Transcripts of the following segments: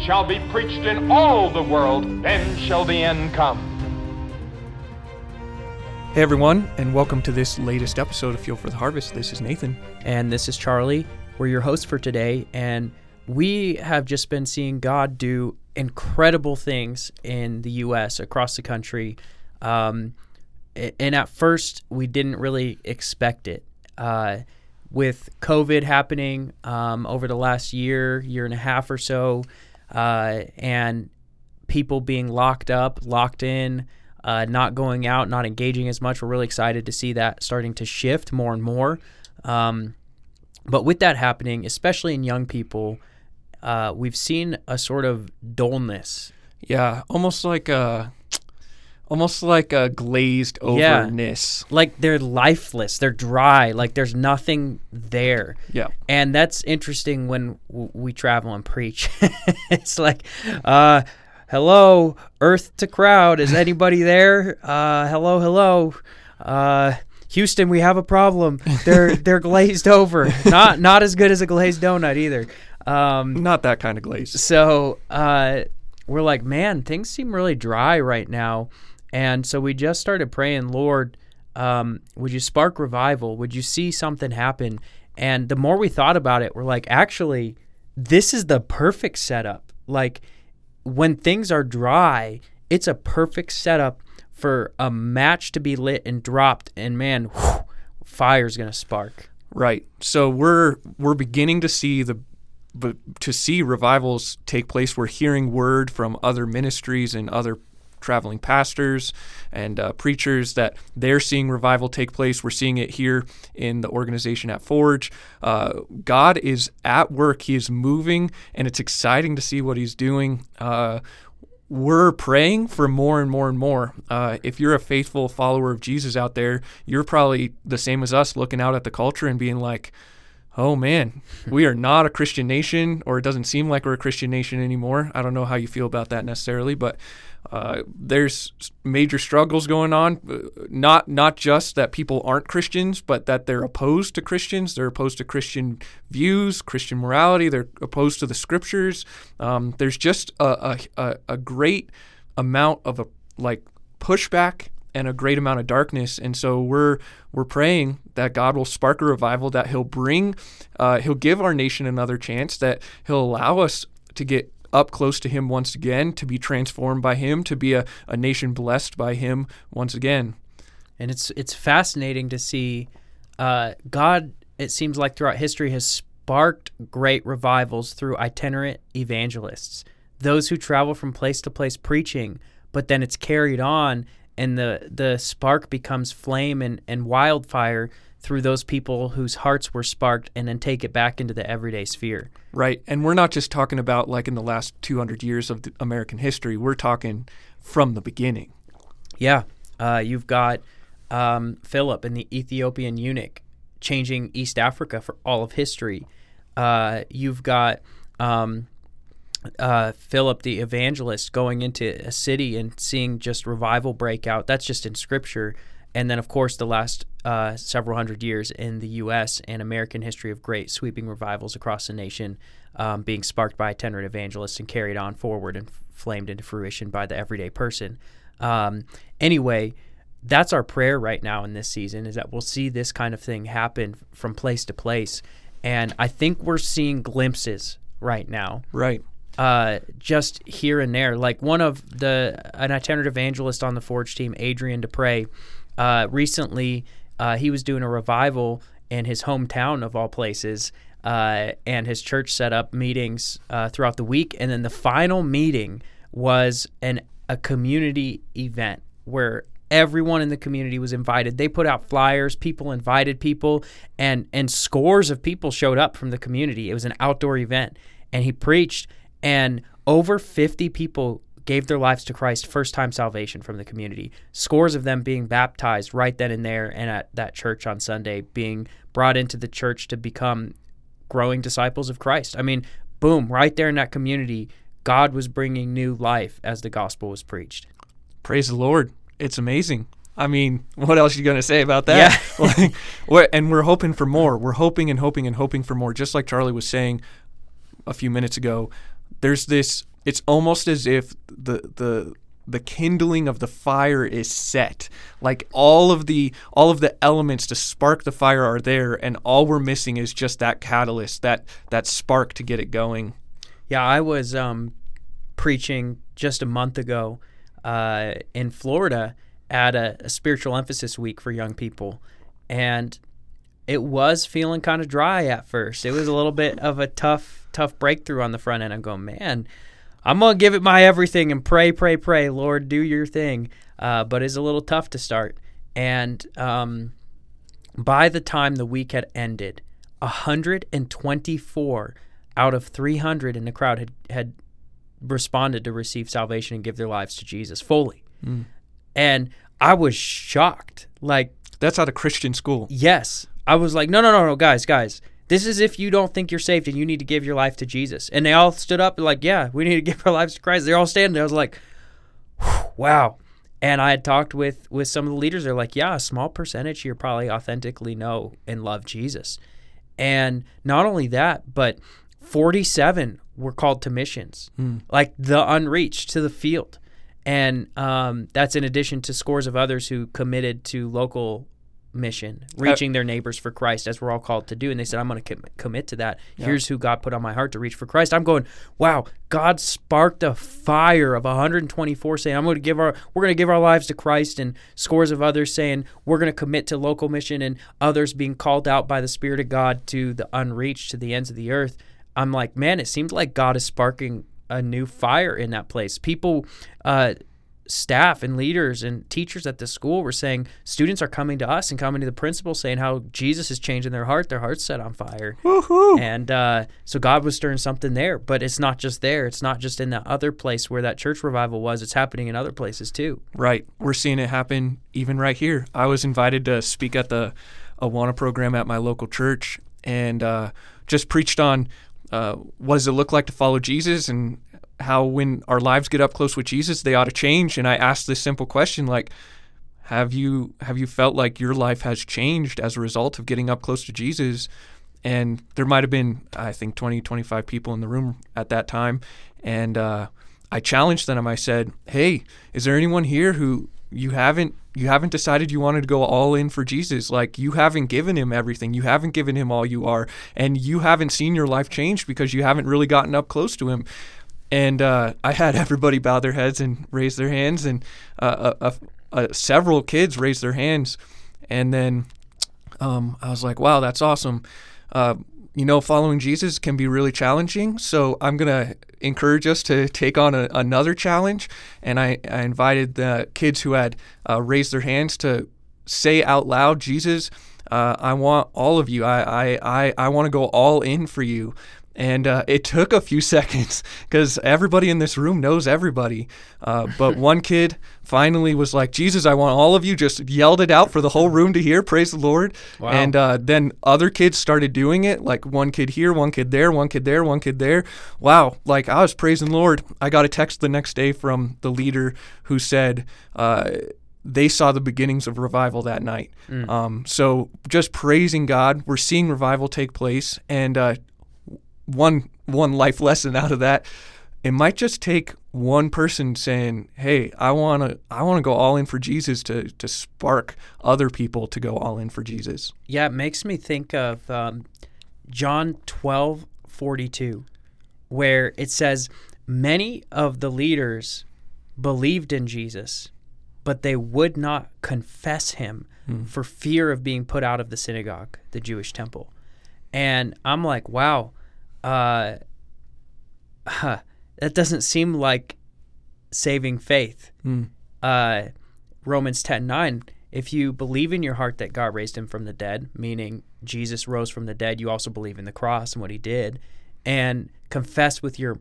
shall be preached in all the world, then shall the end come. Hey everyone, and welcome to this latest episode of Fuel for the Harvest. This is Nathan. And this is Charlie. We're your hosts for today, and we have just been seeing God do incredible things in the U.S., across the country. Um, and at first, we didn't really expect it. Uh, with COVID happening um, over the last year, year and a half or so, uh, and people being locked up, locked in, uh, not going out, not engaging as much. We're really excited to see that starting to shift more and more. Um, but with that happening, especially in young people, uh, we've seen a sort of dullness. Yeah, almost like a, almost like a glazed overness. Yeah. Like they're lifeless, they're dry, like there's nothing there. Yeah. And that's interesting when w- we travel and preach. it's like, uh, hello, Earth to crowd. Is anybody there? Uh, hello, hello. Uh, Houston, we have a problem. They're they're glazed over. Not not as good as a glazed donut either. Um, not that kind of glaze. So uh, we're like, man, things seem really dry right now, and so we just started praying, Lord, um, would you spark revival? Would you see something happen? And the more we thought about it, we're like, actually, this is the perfect setup. Like when things are dry, it's a perfect setup for a match to be lit and dropped, and man, whew, fire's gonna spark. Right. So we're we're beginning to see the but to see revivals take place. We're hearing word from other ministries and other traveling pastors and uh, preachers that they're seeing revival take place. We're seeing it here in the organization at Forge. Uh, God is at work, He is moving, and it's exciting to see what He's doing. Uh, we're praying for more and more and more. Uh, if you're a faithful follower of Jesus out there, you're probably the same as us looking out at the culture and being like, oh man, we are not a Christian nation, or it doesn't seem like we're a Christian nation anymore. I don't know how you feel about that necessarily, but uh, there's major struggles going on. Uh, not not just that people aren't Christians, but that they're opposed to Christians. They're opposed to Christian views, Christian morality. They're opposed to the scriptures. Um, there's just a, a, a great amount of a like pushback and a great amount of darkness. And so we're we're praying that God will spark a revival, that He'll bring, uh, He'll give our nation another chance, that He'll allow us to get up close to Him once again, to be transformed by Him, to be a, a nation blessed by Him once again. And it's it's fascinating to see uh, God. It seems like throughout history has sparked great revivals through itinerant evangelists, those who travel from place to place preaching, but then it's carried on and the the spark becomes flame and, and wildfire through those people whose hearts were sparked and then take it back into the everyday sphere. Right. And we're not just talking about like in the last 200 years of American history. We're talking from the beginning. Yeah. Uh, you've got um, Philip and the Ethiopian eunuch changing East Africa for all of history. Uh, you've got um, uh, Philip the evangelist going into a city and seeing just revival break out. That's just in scripture. And then, of course, the last uh, several hundred years in the U.S. and American history of great sweeping revivals across the nation um, being sparked by itinerant evangelists and carried on forward and flamed into fruition by the everyday person. Um, anyway, that's our prayer right now in this season is that we'll see this kind of thing happen from place to place. And I think we're seeing glimpses right now. Right uh, just here and there. Like one of the an itinerant evangelist on the Forge team, Adrian Dupre, uh, recently uh, he was doing a revival in his hometown of all places, uh, and his church set up meetings uh, throughout the week, and then the final meeting was an a community event where everyone in the community was invited. They put out flyers, people invited people, and and scores of people showed up from the community. It was an outdoor event, and he preached and over 50 people gave their lives to Christ, first time salvation from the community. Scores of them being baptized right then and there and at that church on Sunday, being brought into the church to become growing disciples of Christ. I mean, boom, right there in that community, God was bringing new life as the gospel was preached. Praise the Lord. It's amazing. I mean, what else are you going to say about that? Yeah. like, and we're hoping for more. We're hoping and hoping and hoping for more. Just like Charlie was saying a few minutes ago, there's this. It's almost as if the the the kindling of the fire is set. Like all of the all of the elements to spark the fire are there, and all we're missing is just that catalyst, that that spark to get it going. Yeah, I was um, preaching just a month ago uh, in Florida at a, a spiritual emphasis week for young people, and it was feeling kind of dry at first. It was a little bit of a tough, tough breakthrough on the front end. I'm going, man, I'm gonna give it my everything and pray, pray, pray. Lord, do your thing. Uh, but it's a little tough to start. And um, by the time the week had ended, 124 out of 300 in the crowd had had responded to receive salvation and give their lives to Jesus fully. Mm. And I was shocked. Like that's out of Christian school. Yes. I was like, no, no, no, no, guys, guys. This is if you don't think you're saved and you need to give your life to Jesus. And they all stood up and like, yeah, we need to give our lives to Christ. They're all standing there. I was like, wow. And I had talked with with some of the leaders. They're like, yeah, a small percentage here probably authentically know and love Jesus. And not only that, but 47 were called to missions, mm. like the unreached to the field. And um, that's in addition to scores of others who committed to local mission, uh, reaching uh, their neighbors for Christ, as we're all called to do. And they said, I'm going to com- commit to that. Yeah. Here's who God put on my heart to reach for Christ. I'm going, wow, God sparked a fire of 124 saying, I'm going to give our, we're going to give our lives to Christ, and scores of others saying, we're going to commit to local mission, and others being called out by the Spirit of God to the unreached, to the ends of the earth. I'm like, man, it seems like God is sparking a new fire in that place. People, uh, staff and leaders and teachers at the school were saying students are coming to us and coming to the principal saying how Jesus is changing their heart. Their heart's set on fire. Woo-hoo. And uh, so God was stirring something there. But it's not just there. It's not just in that other place where that church revival was. It's happening in other places too. Right. We're seeing it happen even right here. I was invited to speak at the Awana program at my local church and uh, just preached on uh, what does it look like to follow Jesus and how when our lives get up close with Jesus, they ought to change. And I asked this simple question like, have you have you felt like your life has changed as a result of getting up close to Jesus? And there might have been, I think, 20, 25 people in the room at that time. And uh, I challenged them. I said, "Hey, is there anyone here who you haven't you haven't decided you wanted to go all in for Jesus. Like you haven't given him everything. You haven't given him all you are, and you haven't seen your life change because you haven't really gotten up close to him. And uh, I had everybody bow their heads and raise their hands, and uh, several kids raised their hands. And then um, I was like, wow, that's awesome. Uh, you know, following Jesus can be really challenging. So I'm going to encourage us to take on a, another challenge. And I, I, invited the kids who had uh, raised their hands to say out loud, Jesus, uh, I want all of you. I, I, I, I want to go all in for you. And uh, it took a few seconds because everybody in this room knows everybody. Uh, but one kid finally was like, Jesus, I want all of you, just yelled it out for the whole room to hear. Praise the Lord. Wow. And uh, then other kids started doing it, like one kid here, one kid there, one kid there, one kid there. Wow. Like I was praising Lord. I got a text the next day from the leader who said, uh, they saw the beginnings of revival that night. Mm. Um, so just praising God, we're seeing revival take place, and uh, one one life lesson out of that. It might just take one person saying hey i want to i want to go all in for jesus to to spark other people to go all in for jesus. Yeah it makes me think of um, john 12:42 where it says many of the leaders believed in jesus but they would not confess him hmm. for fear of being put out of the synagogue the jewish temple. And i'm like wow uh, huh, that doesn't seem like saving faith. Mm. Uh, Romans 10 9, if you believe in your heart that God raised him from the dead, meaning Jesus rose from the dead, you also believe in the cross and what he did, and confess with your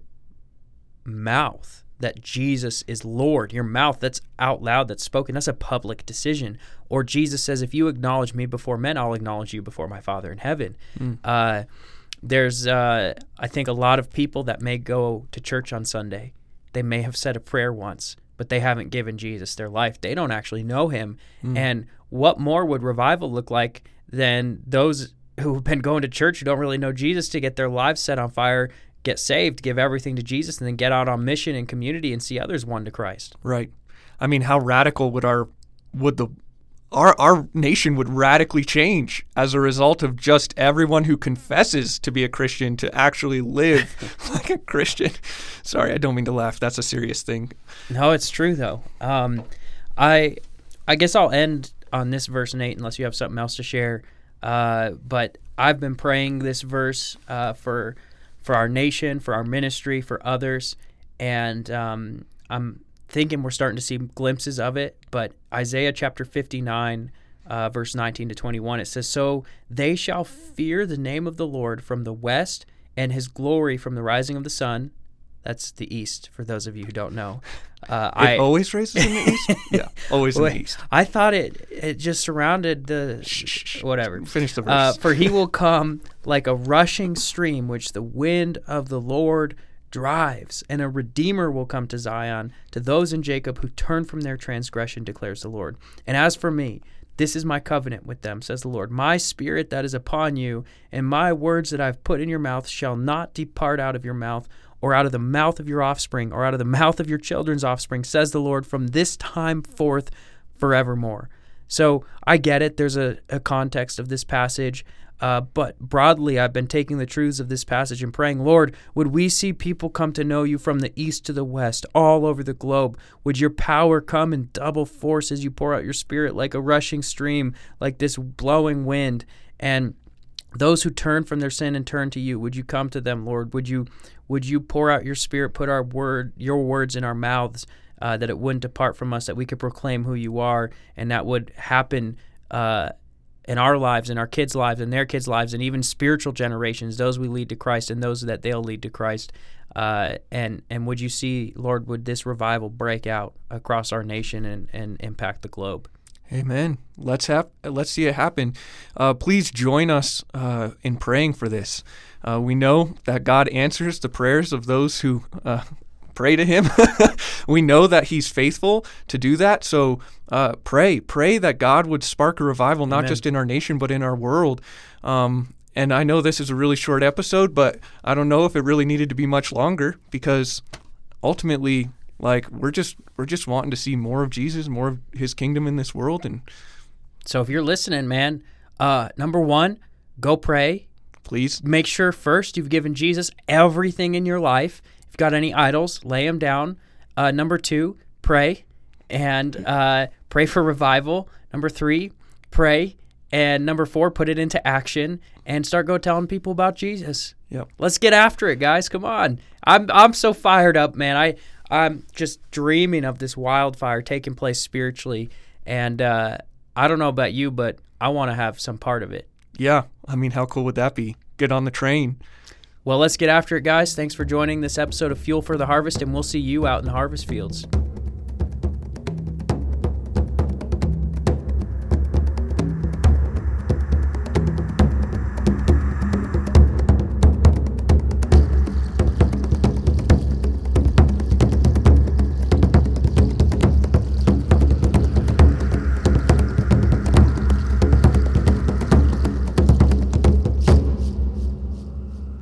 mouth that Jesus is Lord, your mouth that's out loud, that's spoken, that's a public decision. Or Jesus says, if you acknowledge me before men, I'll acknowledge you before my Father in heaven. Uh, there's, uh, I think, a lot of people that may go to church on Sunday. They may have said a prayer once, but they haven't given Jesus their life. They don't actually know him. And what more would revival look like than those who've been going to church who don't really know Jesus to get their lives set on fire, get saved, give everything to Jesus, and then get out on mission and community and see others won to Christ? Right. I mean, how radical would our would the our our nation would radically change as a result of just everyone who confesses to be a Christian to actually live like a Christian. Sorry, I don't mean to laugh. That's a serious thing. No, it's true though. Um, I I guess I'll end on this verse, Nate, unless you have something else to share. Uh, but I've been praying this verse uh, for for our nation, for our ministry, for others, and um, I'm thinking we're starting to see glimpses of it. But Isaiah chapter 59. Uh, verse 19 to 21, it says, So they shall fear the name of the Lord from the west, and his glory from the rising of the sun. That's the east, for those of you who don't know. Uh, It always raises in the east. yeah, always in the east. I thought it it just surrounded the whatever. Finish the Uh, verse. for he will come like a rushing stream, which the wind of the Lord drives, and a redeemer will come to Zion to those in Jacob who turn from their transgression, declares the Lord. And as for me, this is my covenant with them, says the Lord. My spirit that is upon you, and my words that I've put in your mouth shall not depart out of your mouth, or out of the mouth of your offspring, or out of the mouth of your children's offspring, says the Lord, from this time forth forevermore. So I get it. There's a, a context of this passage. Uh, but broadly, I've been taking the truths of this passage and praying, Lord, would we see people come to know you from the east to the west, all over the globe? Would your power come in double force as you pour out your spirit like a rushing stream, like this blowing wind? And those who turn from their sin and turn to you, would you come to them, Lord? Would you would you pour out your spirit, put our word, your words in our mouths, uh, that it wouldn't depart from us, that we could proclaim who you are, and that would happen uh, in our lives, in our kids' lives, in their kids' lives, and even spiritual generations, those we lead to Christ and those that they'll lead to Christ. Uh, and and would you see, Lord, would this revival break out across our nation and, and impact the globe? Amen. Let's have let's see it happen. Uh, please join us uh, in praying for this. Uh, we know that God answers the prayers of those who uh, pray to Him. we know that He's faithful to do that. So uh, pray, pray that God would spark a revival, not Amen. just in our nation but in our world. Um, and I know this is a really short episode, but I don't know if it really needed to be much longer because ultimately like we're just we're just wanting to see more of Jesus, more of his kingdom in this world and So if you're listening, man, uh, number one, go pray. please Make sure first you've given Jesus everything in your life. If you've got any idols, lay them down. Uh, number two, pray and uh, pray for revival. Number three, pray. And number four, put it into action and start go telling people about Jesus. Yep. Let's get after it, guys. Come on. I'm I'm so fired up, man. I I'm just dreaming of this wildfire taking place spiritually, and uh, I don't know about you, but I want to have some part of it. yeah, I mean how cool would that be? Get on the train. Well, let's get after it, guys. Thanks for joining this episode of Fuel for the Harvest, and we'll see you out in the harvest fields.